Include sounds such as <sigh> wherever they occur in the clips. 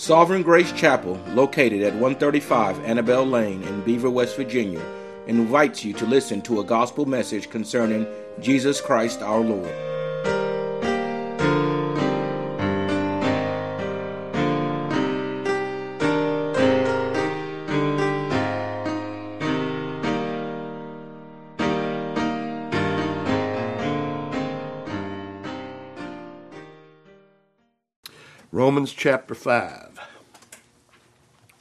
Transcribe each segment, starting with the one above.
Sovereign Grace Chapel, located at 135 Annabelle Lane in Beaver, West Virginia, invites you to listen to a gospel message concerning Jesus Christ our Lord. Romans chapter 5.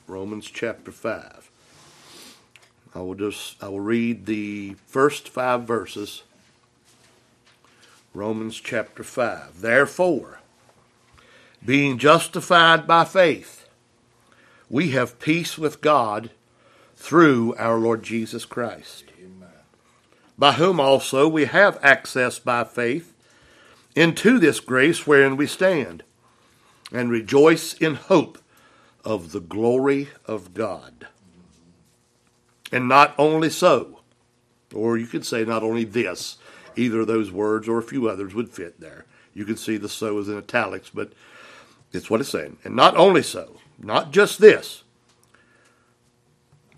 Romans chapter 5. I will just I will read the first 5 verses. Romans chapter 5. Therefore, being justified by faith, we have peace with God through our Lord Jesus Christ. By whom also we have access by faith into this grace wherein we stand and rejoice in hope of the glory of God. And not only so, or you could say not only this, either of those words or a few others would fit there. You can see the so is in italics, but it's what it's saying. And not only so, not just this,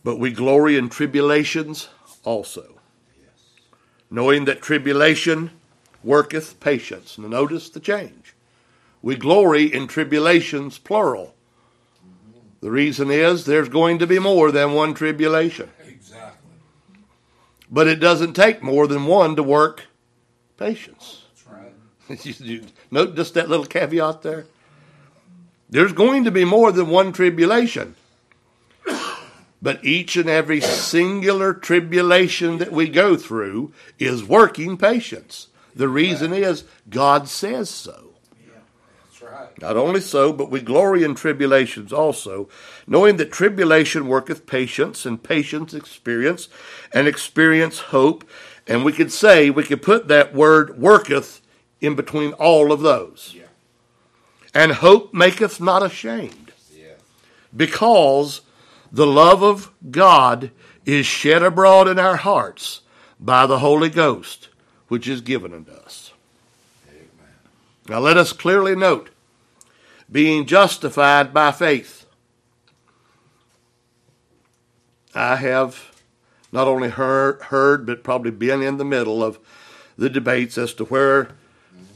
but we glory in tribulations also, knowing that tribulation worketh patience. Notice the change. We glory in tribulations, plural. The reason is there's going to be more than one tribulation. Exactly. But it doesn't take more than one to work patience. Oh, that's right. <laughs> You- Note just that little caveat there. There's going to be more than one tribulation. But each and every singular tribulation that we go through is working patience. The reason is God says so. Not only so, but we glory in tribulations also, knowing that tribulation worketh patience, and patience experience, and experience hope. And we could say, we could put that word worketh in between all of those. Yeah. And hope maketh not ashamed, Yeah. because the love of God is shed abroad in our hearts by the Holy Ghost, which is given unto us. Amen. Now let us clearly note being justified by faith. I have not only heard, heard but probably been in the middle of the debates as to where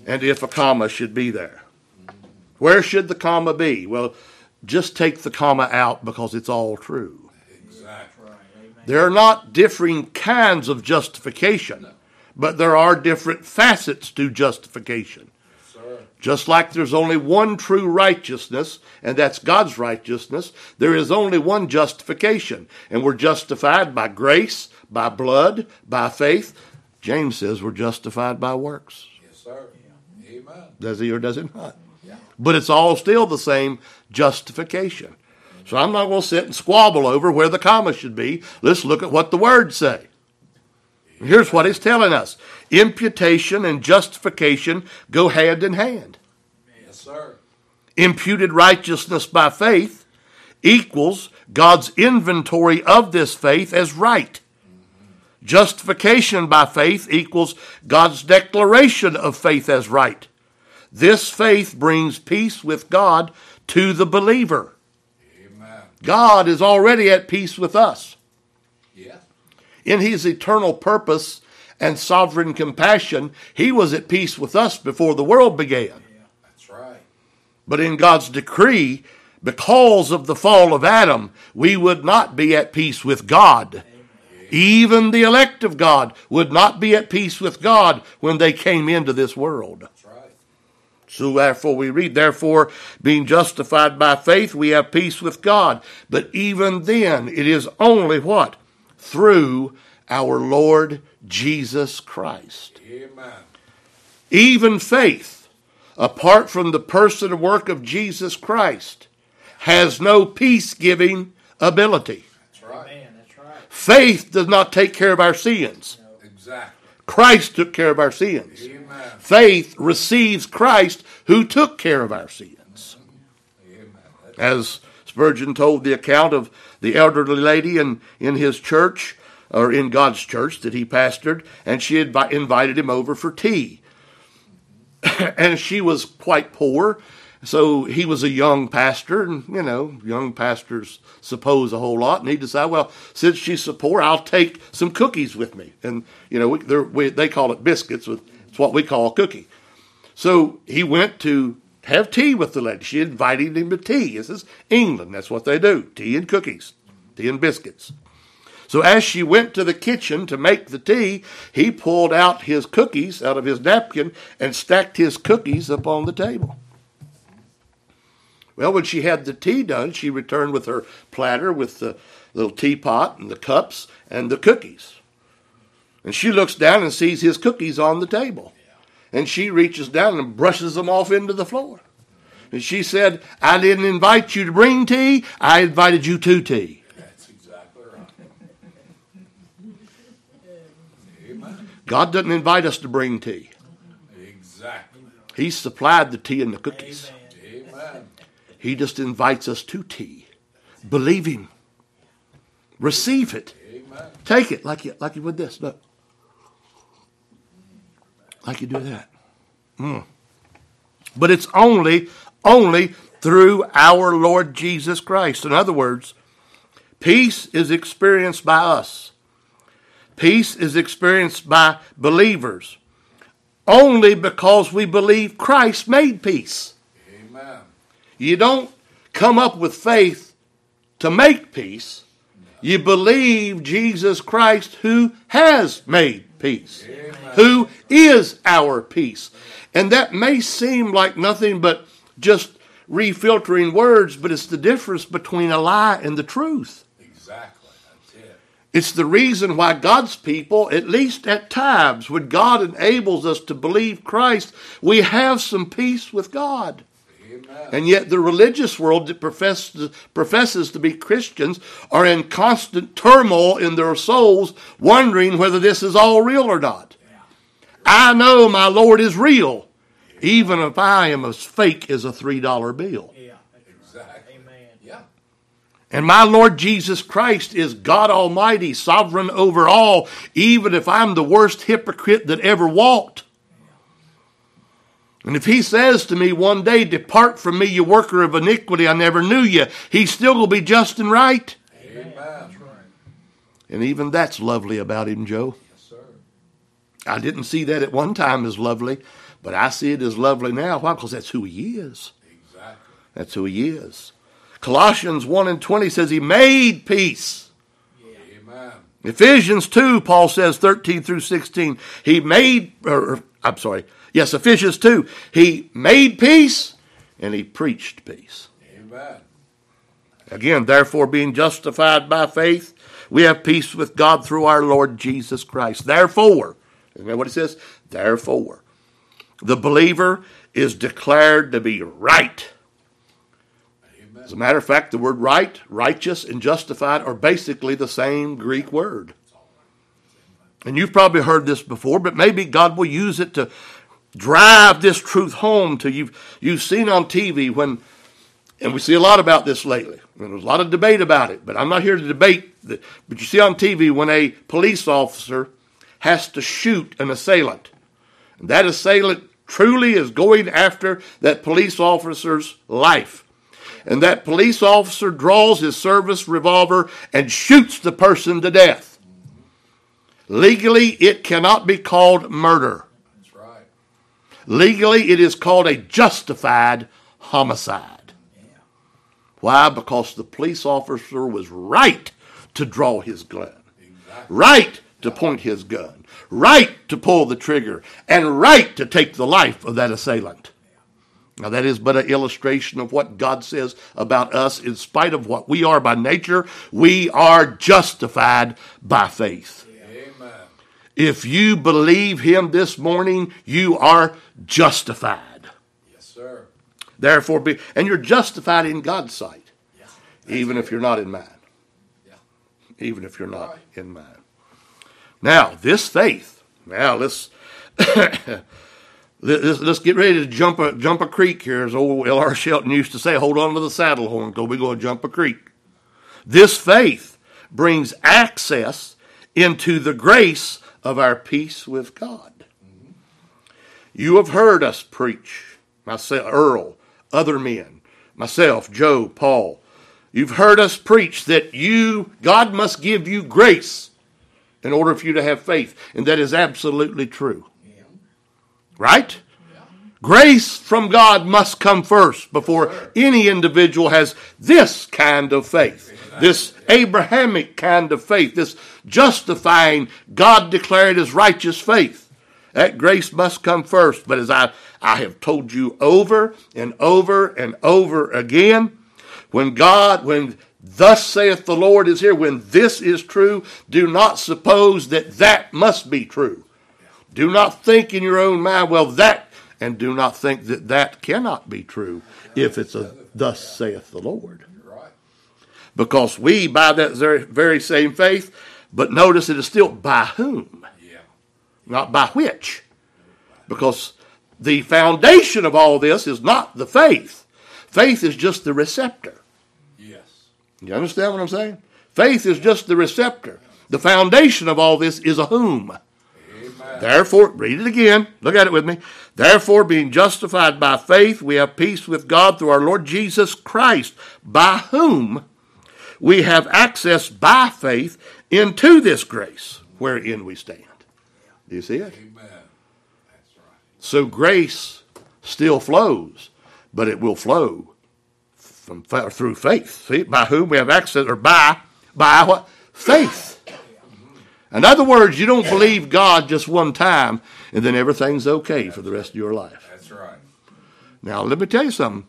and if a comma should be there. Where should the comma be? Well, just take the comma out because it's all true. Exactly. There are not differing kinds of justification, but there are different facets to justification. Just like there's only one true righteousness, and that's God's righteousness, there is only one justification. And we're justified by grace, by blood, by faith. James says we're justified by works. Yes, sir. Amen. Does he or does it not? Yeah. But it's all still the same justification. So I'm not going to sit and squabble over where the comma should be. Let's look at what the words say. Here's what it's telling us imputation and justification go hand in hand. Yes, sir. imputed righteousness by faith equals God's inventory of this faith as right. Justification by faith equals God's declaration of faith as right. This faith brings peace with God to the believer. Amen. God is already at peace with us. Yeah. In his eternal purpose and sovereign compassion, he was at peace with us before the world began. That's right. But in God's decree, because of the fall of Adam, we would not be at peace with God. Even the elect of God would not be at peace with God when they came into this world. That's right. So therefore we read, therefore, being justified by faith, we have peace with God. But even then, it is only what? Through our Lord Jesus Christ. Amen. Even faith, apart from the person and work of Jesus Christ, has no peace giving ability. That's right. Man, that's right. Faith does not take care of our sins. Exactly. Christ took care of our sins. Amen. Faith receives Christ who took care of our sins. Amen. As Spurgeon told the account of the elderly lady in, in his church, or in God's church that he pastored, and she had invi- invited him over for tea. <coughs> and she was quite poor, So he was a young pastor, and you know, young pastors suppose a whole lot. And he decided, well, since she's so poor, I'll take some cookies with me. And you know, we, we, they call it biscuits. It's what we call a cookie. So he went to have tea with the lady. She invited him to tea. This is England. That's what they do: tea and cookies, tea and biscuits. So as she went to the kitchen to make the tea, he pulled out his cookies out of his napkin and stacked his cookies upon the table. Well, when she had the tea done, she returned with her platter with the little teapot and the cups and the cookies. And she looks down and sees his cookies on the table. And she reaches down and brushes them off into the floor. And she said, I didn't invite you to bring tea, I invited you to tea. That's exactly right. Amen. God doesn't invite us to bring tea. Exactly. He supplied the tea and the cookies. Amen. He just invites us to tea. Believe Him. Receive it. Amen. Take it like you like you would this. Look. Like you do that. Mm. But it's only, only through our Lord Jesus Christ. In other words, peace is experienced by us. Peace is experienced by believers only because we believe Christ made peace. Amen. You don't come up with faith to make peace. You believe Jesus Christ who has made peace, who is our peace. And that may seem like nothing but just refiltering words, but it's the difference between a lie and the truth. Exactly. It. It's the reason why God's people, at least at times, when God enables us to believe Christ, we have some peace with God. Amen. And yet, the religious world that profess, professes to be Christians are in constant turmoil in their souls, wondering whether this is all real or not. I know my Lord is real, even if I am as fake as a $3 bill. Yeah. Exactly. Amen. Yeah. And my Lord Jesus Christ is God Almighty, sovereign over all, even if I'm the worst hypocrite that ever walked. And if he says to me one day, Depart from me, you worker of iniquity, I never knew you, he's still going to be just and right. Amen. And even that's lovely about him, Joe. Yes, sir. I didn't see that at one time as lovely, but I see it as lovely now. Why? Because that's who he is. Exactly. That's who he is. Colossians 1 and 20 says he made peace. Yeah. Amen. Ephesians 2, Paul says, 13 through 16, he made, or, I'm sorry, yes, Ephesians 2, he made peace and he preached peace. Amen. Again, therefore, being justified by faith, we have peace with God through our Lord Jesus Christ. Therefore, isn't that what it says? Therefore, the believer is declared to be right. Amen. As a matter of fact, the word right, righteous, and justified are basically the same Greek word. And you've probably heard this before, but maybe God will use it to drive this truth home to you. You've seen on TV when, and we see a lot about this lately. And there's a lot of debate about it, but I'm not here to debate. The, but you see on TV when a police officer has to shoot an assailant, and that assailant truly is going after that police officer's life. And that police officer draws his service revolver and shoots the person to death. Legally, it cannot be called murder. That's right. Legally, it is called a justified homicide. Why? Because the police officer was right to draw his gun, Exactly. right to point his gun, right to pull the trigger, and right to take the life of that assailant. Now, that is but an illustration of what God says about us. In spite of what we are by nature, we are justified by faith. If you believe Him this morning, you are justified. Yes, sir. Therefore, be, and you're justified in God's sight, Yeah. even if you're not in mine. Yeah. Even if you're not Right. in mine. Now, this faith. Now let's <coughs> let's, let's get ready to jump a jump a creek here, as old L.R. Shelton used to say. Hold on to the saddle horn, because we're going to jump a creek. This faith brings access into the grace of our peace with God. You have heard us preach, myself, Earl, other men, myself, Joe, Paul, you've heard us preach that you, God must give you grace in order for you to have faith. And that is absolutely true. Right? Grace from God must come first before any individual has this kind of faith, this Abrahamic kind of faith, this justifying, God declared as righteous faith. That grace must come first. But as I, I have told you over and over and over again, when God, when thus saith the Lord is here, when this is true, do not suppose that that must be true. Do not think in your own mind, well, that, and do not think that that cannot be true if it's a thus saith the Lord. Because we, by that very- very same faith, but notice it is still by whom, Yeah. not by which. Because the foundation of all this is not the faith. Faith is just the receptor. Yes. You understand what I'm saying? Faith is just the receptor. The foundation of all this is a whom. Amen. Therefore, read it again. Look at it with me. Therefore, being justified by faith, we have peace with God through our Lord Jesus Christ, by whom we have access by faith into this grace wherein we stand. Do you see it? Amen. That's right. So grace still flows, but it will flow from through faith. See, by whom we have access, or by by what faith. In other words, you don't believe God just one time, and then everything's okay for the rest of your life. That's right. Now, let me tell you something.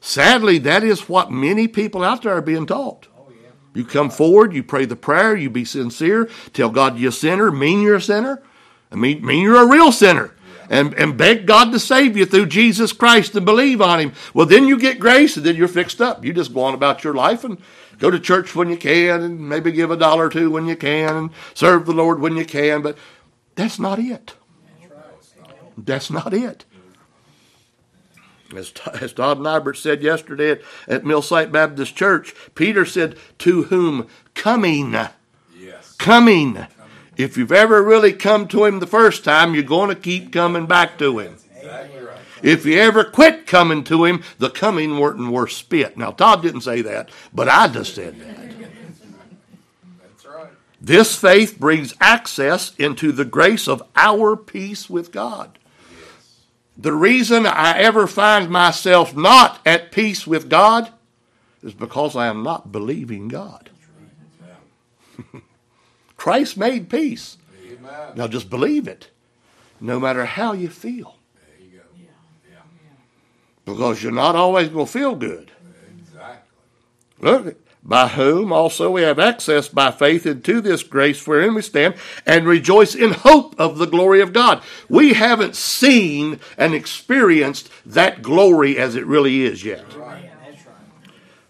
Sadly, that is what many people out there are being taught. You come forward, you pray the prayer, you be sincere, tell God you're a sinner, mean you're a sinner, I mean, mean you're a real sinner, and, and beg God to save you through Jesus Christ and believe on Him. Well, then you get grace and then you're fixed up. You just go on about your life and go to church when you can and maybe give a dollar or two when you can and serve the Lord when you can, but that's not it. That's not it. As, as Todd Nibert said yesterday at, at Mill Site Baptist Church, Peter said, To whom coming, Yes. coming. If you've ever really come to him the first time, you're going to keep coming back to him. Exactly right. If you ever quit coming to him, the coming weren't worth spit. Now, Todd didn't say that, but I just said that. That's right. This faith brings access into the grace of our peace with God. The reason I ever find myself not at peace with God is because I am not believing God. <laughs> Christ made peace. Amen. Now just believe it, no matter how you feel, There you go. Yeah. because you're not always going to feel good. Exactly. Look, by whom also we have access by faith into this grace wherein we stand and rejoice in hope of the glory of God. We haven't seen and experienced that glory as it really is yet.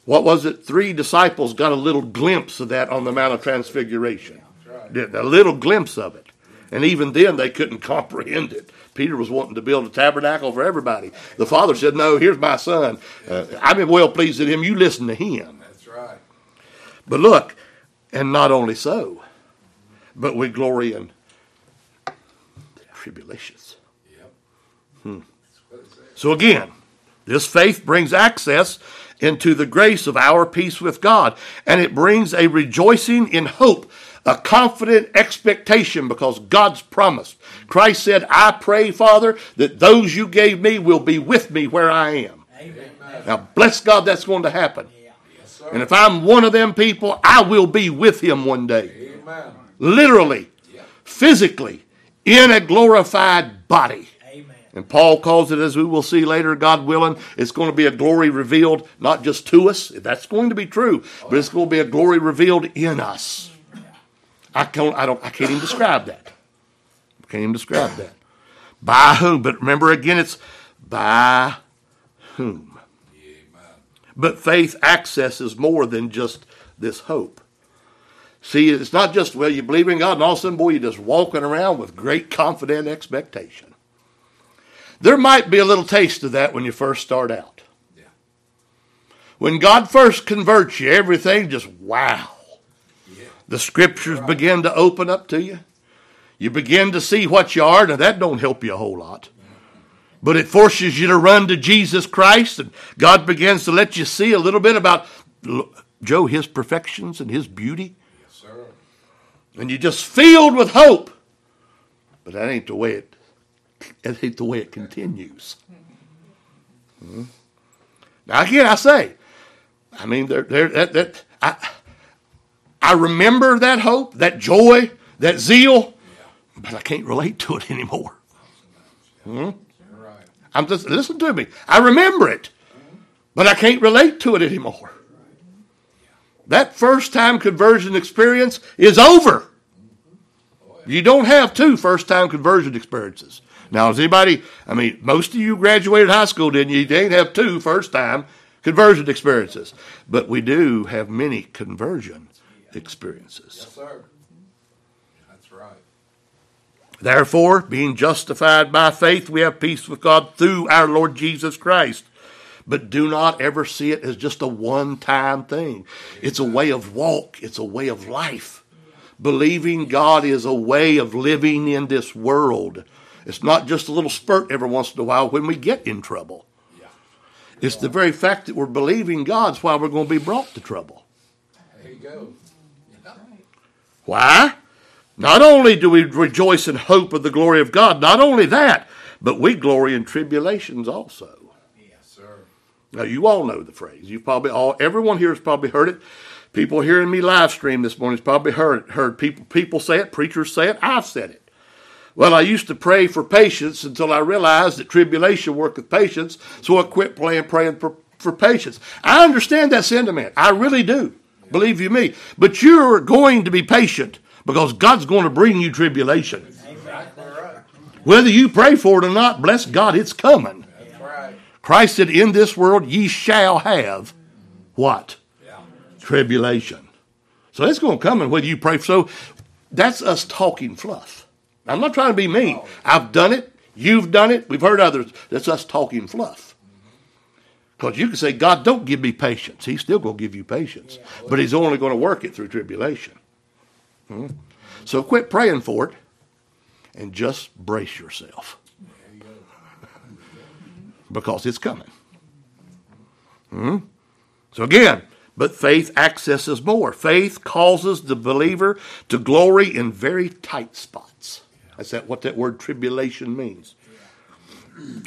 What was it? Three disciples got a little glimpse of that on the Mount of Transfiguration. A little glimpse of it. And even then, they couldn't <laughs> comprehend it. Peter was wanting to build a tabernacle for everybody. The father said, No, here's my son. Uh, I'm well pleased with him. You listen to him. But look, and not only so, but we glory in tribulations. Yep. Hmm. That's what it says. So again, this faith brings access into the grace of our peace with God, and it brings a rejoicing in hope, a confident expectation because God's promised. Christ said, I pray, Father, that those you gave me will be with me where I am. Amen. Now, bless God, that's going to happen. Yes. And if I'm one of them people, I will be with him one day. Amen. Literally, Yeah. physically, in a glorified body. Amen. And Paul calls it, as we will see later, God willing, it's going to be a glory revealed, not just to us. That's going to be true, but it's going to be a glory revealed in us. I can't, I don't, I can't even describe that. I can't even describe that. By whom? But remember again, it's by whom. But faith accesses more than just this hope. See, it's not just, well, you believe in God, and all of a sudden, boy, you're just walking around with great confident expectation. There might be a little taste of that when you first start out. Yeah. When God first converts you, everything just wow. Yeah. The scriptures begin to open up to you. You begin to see what you are. Now, that don't help you a whole lot. But it forces you to run to Jesus Christ, and God begins to let you see a little bit about Joe, his perfections and his beauty. Yes, sir. And you're just filled with hope. But that ain't the way it that ain't the way it continues. Hmm. Now again, I say, I mean, there, there, that, that, I, I remember that hope, that joy, that zeal, but I can't relate to it <laughs> anymore. Right. I'm just listen to me. I remember it, but I can't relate to it anymore. That first time conversion experience is over. You don't have two first time conversion experiences. Now, is anybody, I mean, most of you graduated high school, didn't you? You didn't have two first time conversion experiences. But we do have many conversion experiences. Yes, sir. Therefore, being justified by faith, we have peace with God through our Lord Jesus Christ. But do not ever see it as just a one time thing. It's a way of walk, it's a way of life. Believing God is a way of living in this world. It's not just a little spurt every once in a while when we get in trouble. It's the very fact that we're believing God's why we're going to be brought to trouble. There you go. Why? Not only do we rejoice in hope of the glory of God, not only that, but we glory in tribulations also. Yes, sir. Now you all know the phrase. You probably all everyone here has probably heard it. People hearing me live stream this morning has probably heard it, heard people people say it, preachers say it, I've said it. Well, I used to pray for patience until I realized that tribulation worketh patience, so I quit praying praying for, for patience. I understand that sentiment. I really do. Believe you me. But you're going to be patient because God's going to bring you tribulation. Whether you pray for it or not, bless God, it's coming. Christ said, In this world ye shall have what? Tribulation. So it's going to come, and whether you pray. So that's us talking fluff. I'm not trying to be mean. I've done it. You've done it. We've heard others. That's us talking fluff. Because you can say, God, don't give me patience. He's still going to give you patience. But He's only going to work it through tribulation. Hmm? So quit praying for it and just brace yourself. Because it's coming. Hmm? So again, but faith accesses more. Faith causes the believer to glory in very tight spots. That's that, what that word tribulation means.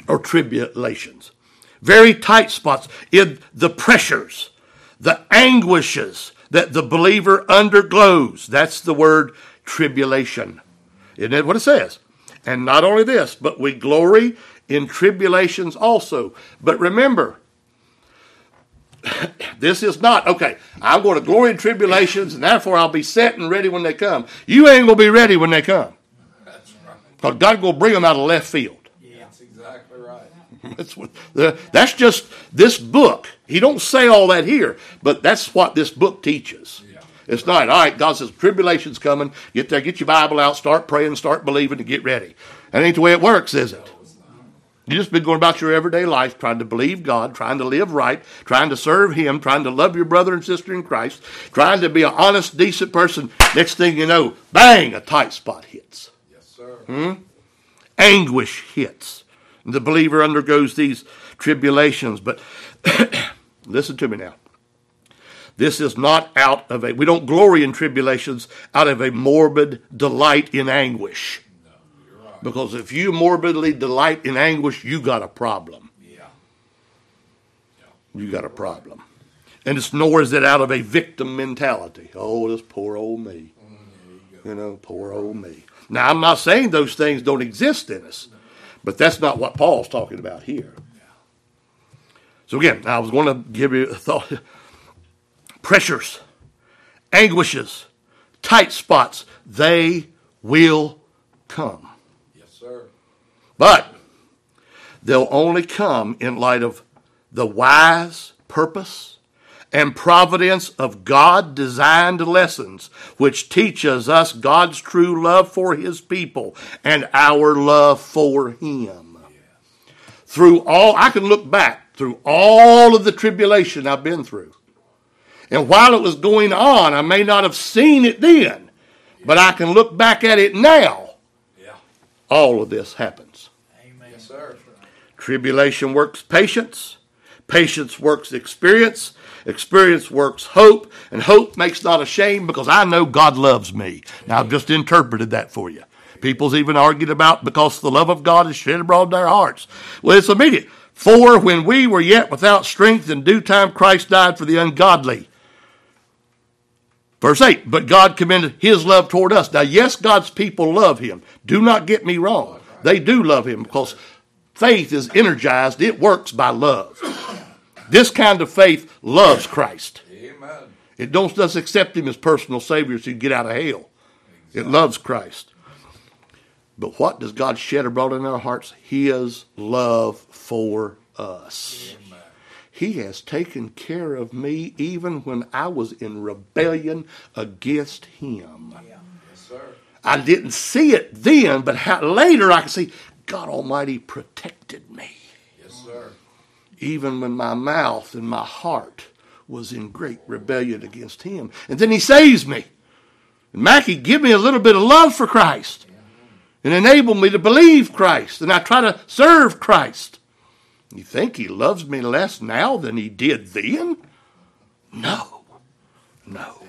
Or tribulations. Very tight spots in the pressures, the anguishes that the believer undergoes. That's the word tribulation. Isn't that what it says? And not only this, but we glory in tribulations also. But remember, <laughs> this is not, okay, I'm going to glory in tribulations and therefore I'll be set and ready when they come. You ain't going to be ready when they come. Because God going to bring them out of left field. That's exactly right. That's what the, that's just this book. He don't say all that here, but that's what this book teaches. Yeah. It's not all right. God says tribulation's coming. Get there, get your Bible out, start praying, start believing, to get ready. That ain't the way it works, is it? You just been going about your everyday life, trying to believe God, trying to live right, trying to serve Him, trying to love your brother and sister in Christ, trying to be an honest, decent person. Next thing you know, bang, a tight spot hits Yes, sir. Hmm? anguish hits. The believer undergoes these tribulations. But <coughs> listen to me now. This is not out of a, we don't glory in tribulations out of a morbid delight in anguish. Because if you morbidly delight in anguish, you got a problem. Yeah. You got a problem. And it's nor is it out of a victim mentality. Oh, this poor old me. You know, poor old me. Now, I'm not saying those things don't exist in us, but that's not what Paul's talking about here. So, again, I was going to give you a thought. <laughs> Pressures, anguishes, tight spots, they will come. Yes, sir. But they'll only come in light of the wise purpose and providence of God designed lessons, which teaches us God's true love for His people and our love for Him. Through all, I can look back through all of the tribulation I've been through. And while it was going on, I may not have seen it then, but I can look back at it now. Yeah. All of this happens. Yes, sir. Tribulation works patience. Patience works experience. Experience works hope. And hope makes not ashamed because I know God loves me. Now, I've just interpreted that for you. People's even argued about because the love of God is shed abroad in their hearts. Well, it's immediate. For when we were yet without strength, in due time Christ died for the ungodly. Verse 8, but God commended his love toward us. Now, yes, God's people love him. Do not get me wrong. They do love him because faith is energized, it works by love. This kind of faith loves Christ. Amen. It don't just accept him as personal savior so you get out of hell. It loves Christ. But what does God shed abroad in our hearts? His love for us. He has taken care of me even when I was in rebellion against him. Yes, sir. I didn't see it then, but how, later I can see God Almighty protected me. Yes, sir. Even when my mouth and my heart was in great rebellion against him. And then he saves me. And Mackie, give me a little bit of love for Christ and enable me to believe Christ. And I try to serve Christ. You think he loves me less now than he did then? No. No.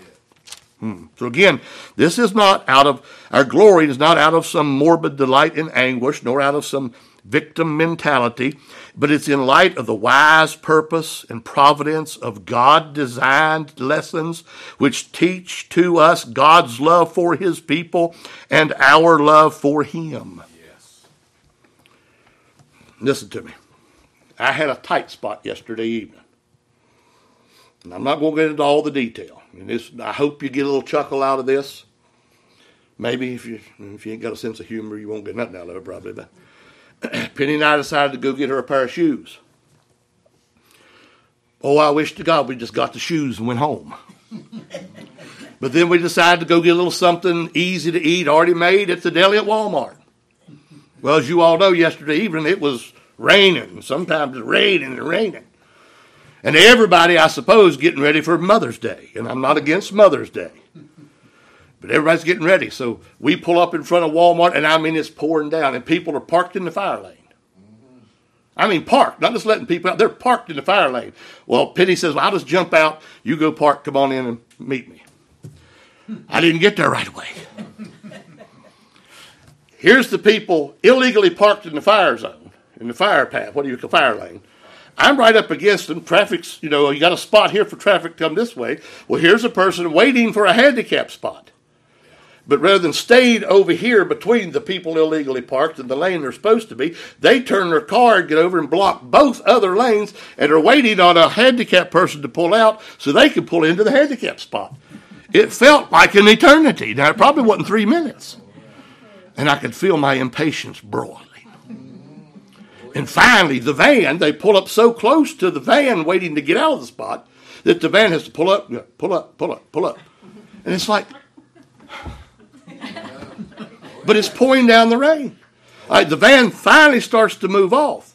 Hmm. So again, this is not out of our glory is not out of some morbid delight in anguish, nor out of some victim mentality, but it's in light of the wise purpose and providence of God designed lessons which teach to us God's love for his people and our love for him. Yes. Listen to me. I had a tight spot yesterday evening. And I'm not going to get into all the detail. And this, I hope you get a little chuckle out of this. Maybe if you if you ain't got a sense of humor, you won't get nothing out of it probably. But <clears throat> Penny and I decided to go get her a pair of shoes. Oh, I wish to God we just got the shoes and went home. <laughs> but then we decided to go get a little something easy to eat, already made at the deli at Walmart. Well, as you all know, yesterday evening it was raining. Sometimes it's raining and raining. And everybody, I suppose, getting ready for Mother's Day. And I'm not against Mother's Day. But everybody's getting ready. So we pull up in front of Walmart, and I mean, it's pouring down, and people are parked in the fire lane. I mean, parked, not just letting people out. They're parked in the fire lane. Well, Penny says, well, I'll just jump out. You go park, come on in and meet me. I didn't get there right away. <laughs> Here's the people illegally parked in the fire zone, in the fire path. What do you call fire lane? I'm right up against them. Traffic's, you know, you got a spot here for traffic to come this way. Well, here's a person waiting for a handicap spot. But rather than stayed over here between the people illegally parked and the lane they're supposed to be, they turn their car and get over and block both other lanes and are waiting on a handicapped person to pull out so they can pull into the handicap spot. It felt like an eternity. Now, it probably wasn't three minutes. And I could feel my impatience broiling. And finally, the van, they pull up so close to the van waiting to get out of the spot that the van has to pull up, pull up, pull up, pull up. And it's like, but it's pouring down the rain. The van finally starts to move off.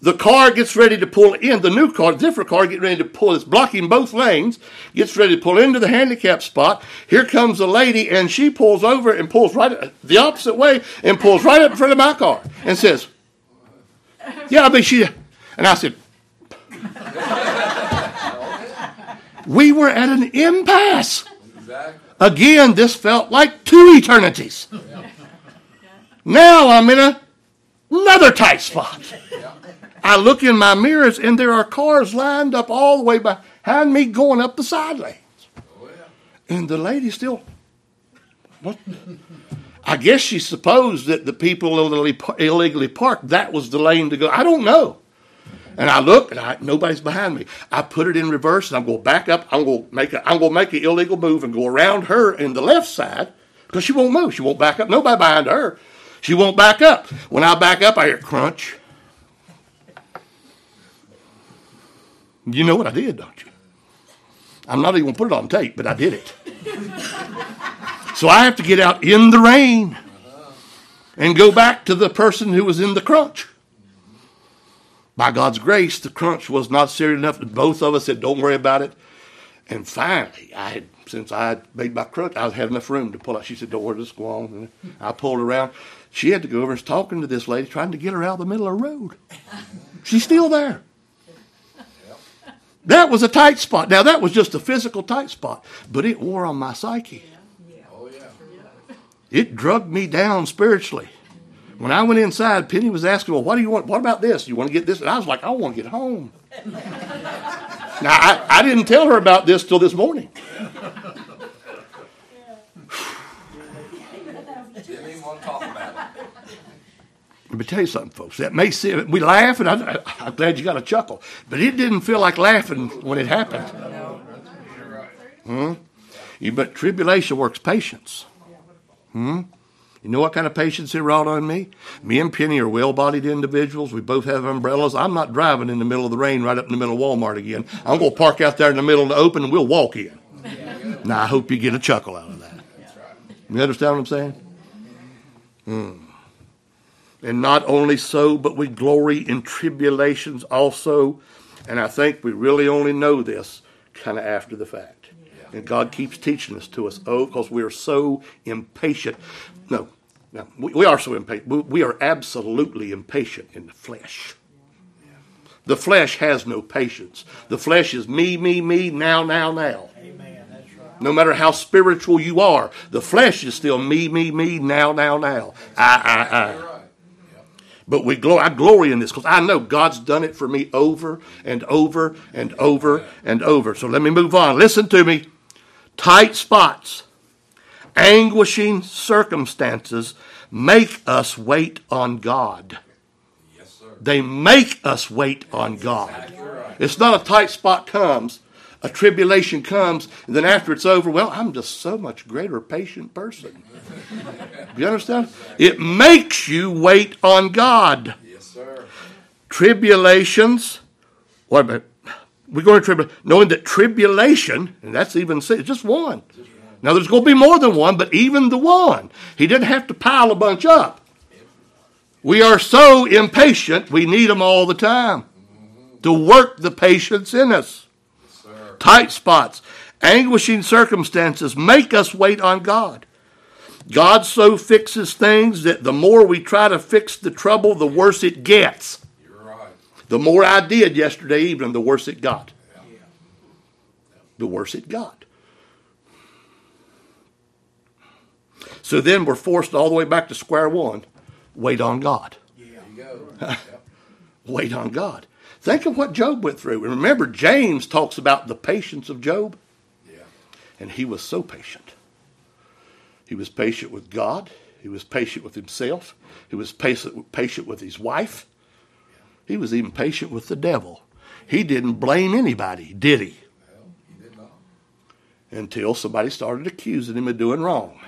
The car gets ready to pull in. The new car, different car, getting ready to pull. It's blocking both lanes. Gets ready to pull into the handicap spot. Here comes a lady, and she pulls over and pulls right the opposite way and pulls right up in front of my car and says, "Yeah, I mean she." And I said, "We were at an impasse." Exactly. Again, this felt like two eternities. Now I'm in a, another tight spot. I look in my mirrors and there are cars lined up all the way behind me going up the side lanes. And the lady still, what? I guess she supposed that the people illegally, illegally parked, that was the lane to go. I don't know. And I look, and I, nobody's behind me. I put it in reverse, and I'm going to back up. I'm going to make a, I'm going to make an illegal move and go around her in the left side because she won't move. She won't back up. Nobody behind her. She won't back up. When I back up, I hear crunch. You know what I did, don't you? I'm not even going to put it on tape, but I did it. so I have to get out in the rain and go back to the person who was in the crunch. By God's grace, the crunch was not serious enough that both of us said, Don't worry about it. And finally, I had, since I had made my crunch, I had enough room to pull out. She said, Don't worry, just go on. And I pulled around. She had to go over and was talking to this lady, trying to get her out of the middle of the road. She's still there. That was a tight spot. Now, that was just a physical tight spot, but it wore on my psyche. Oh, yeah. It drugged me down spiritually. When I went inside, Penny was asking, Well, what do you want? What about this? You want to get this? And I was like, I want to get home. <laughs> now, I, I didn't tell her about this till this morning. Didn't even want to talk about it. Let me tell you something, folks. That may seem, we laugh, and I, I'm glad you got a chuckle, but it didn't feel like laughing when it happened. Hmm? You, but tribulation works patience. Hmm? You know what kind of patience it wrought on me? Me and Penny are well bodied individuals. We both have umbrellas. I'm not driving in the middle of the rain right up in the middle of Walmart again. I'm going to park out there in the middle of the open and we'll walk in. Now, I hope you get a chuckle out of that. You understand what I'm saying? Hmm. And not only so, but we glory in tribulations also. And I think we really only know this kind of after the fact. And God keeps teaching this to us. Oh, because we are so impatient. No, no, we, we are so impatient. We, we are absolutely impatient in the flesh. The flesh has no patience. The flesh is me, me, me, now, now, now. Amen. That's right. No matter how spiritual you are, the flesh is still me, me, me, now, now, now. I, I, I. Right. But we glory, I glory in this because I know God's done it for me over and over and over and over. So let me move on. Listen to me. Tight spots, anguishing circumstances make us wait on God. Yes, sir. They make us wait on God. It's not a tight spot comes, a tribulation comes, and then after it's over, well, I'm just so much greater patient person. <laughs> you understand? It makes you wait on God. Yes, sir. Tribulations, what about we're going to tribulation, knowing that tribulation, and that's even just one. Now there's going to be more than one, but even the one, he didn't have to pile a bunch up. We are so impatient, we need them all the time to work the patience in us. Sir. Tight spots, anguishing circumstances make us wait on God. God so fixes things that the more we try to fix the trouble, the worse it gets. The more I did yesterday evening, the worse it got. The worse it got. So then we're forced all the way back to square one. Wait on God. There you go. Yep. Wait on God. Think of what Job went through. And remember, James talks about the patience of Job, Yeah. and he was so patient. He was patient with God. He was patient with himself. He was patient, patient with his wife. He was even patient with the devil. He didn't blame anybody, did he? Well, he did not. Until somebody started accusing him of doing wrong.